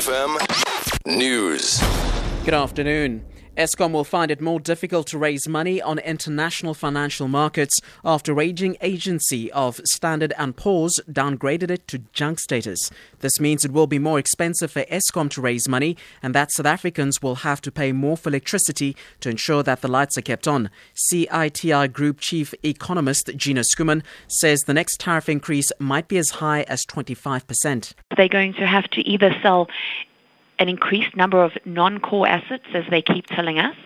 FM News. Good afternoon. Eskom will find it more difficult to raise money on international financial markets after rating agency of Standard & Poor's downgraded it to junk status. This means it will be more expensive for Eskom to raise money and that South Africans will have to pay more for electricity to ensure that the lights are kept on. Citigroup Chief Economist Gina Schoeman says the next tariff increase might be as high as 25%. They're going to have to either sell an increased number of non-core assets, as they keep telling us,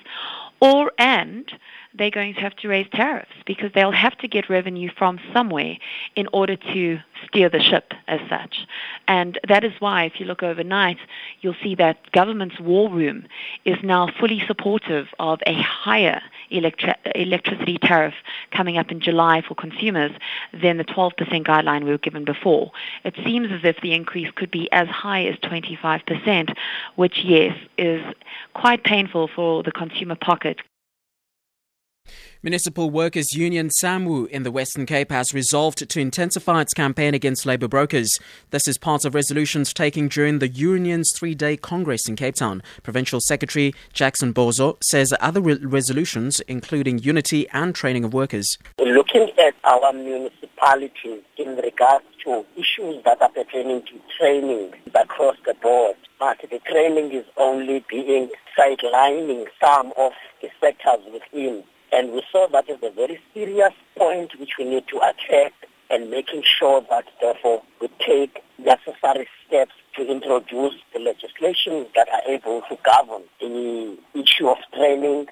or and they're going to have to raise tariffs because they'll have to get revenue from somewhere in order to steer the ship as such. And that is why, if you look overnight, you'll see that government's war room is now fully supportive of a higher electri- electricity tariff coming up in July for consumers than the 12% guideline we were given before. It seems as if the increase could be as high as 25%, which, yes, is quite painful for the consumer pocket Municipal Workers Union SAMWU in the Western Cape has resolved to intensify its campaign against labour brokers. This is part of resolutions taken during the union's three day congress in Cape Town. Provincial Secretary Jackson Bozo says other re- resolutions, including unity and training of workers. Looking at our municipalities in regards to issues that are pertaining to training across the board, but the training is only being sidelining some of the sectors within and we saw that as a very serious point which we need to attack and making sure that therefore we take necessary steps to introduce the legislation that are able to govern the issue of training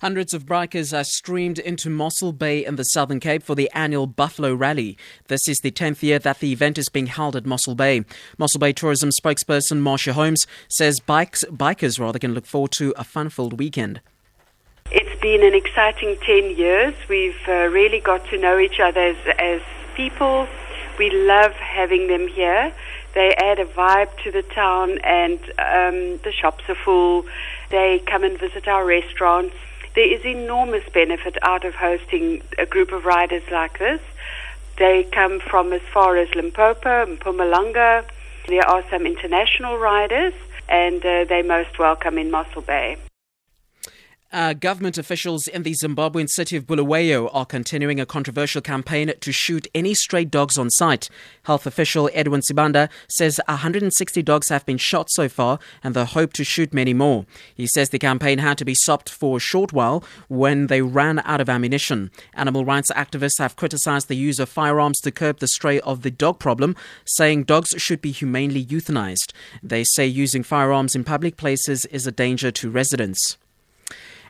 Hundreds of bikers are streamed into Mossel Bay in the Southern Cape for the annual Buffalo Rally. This is the 10th year that the event is being held at Mossel Bay. Mossel Bay tourism spokesperson Marcia Holmes says bikes, bikers rather can look forward to a fun-filled weekend. Been an exciting 10 years. We've uh, really got to know each other as, as people. We love having them here. They add a vibe to the town, and um, the shops are full. They come and visit our restaurants. There is enormous benefit out of hosting a group of riders like this. They come from as far as Limpopo and Mpumalanga. There are some international riders, and uh, they're most welcome in Mossel Bay. Uh, government officials in the Zimbabwean city of Bulawayo are continuing a controversial campaign to shoot any stray dogs on sight. Health official Edwin Sibanda says 160 dogs have been shot so far and they hope to shoot many more. He says the campaign had to be stopped for a short while when they ran out of ammunition. Animal rights activists have criticized the use of firearms to curb the stray of the dog problem, saying dogs should be humanely euthanized. They say using firearms in public places is a danger to residents.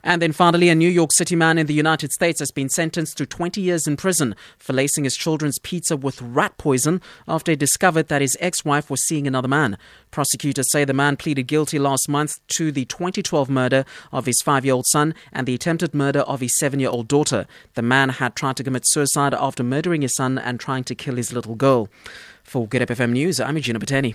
And then finally, a New York City man in the United States has been sentenced to 20 years in prison for lacing his children's pizza with rat poison after he discovered that his ex wife was seeing another man. Prosecutors say the man pleaded guilty last month to the 2012 murder of his five year old son and the attempted murder of his seven year old daughter. The man had tried to commit suicide after murdering his son and trying to kill his little girl. For Good FM News, I'm Eugenia Pateni.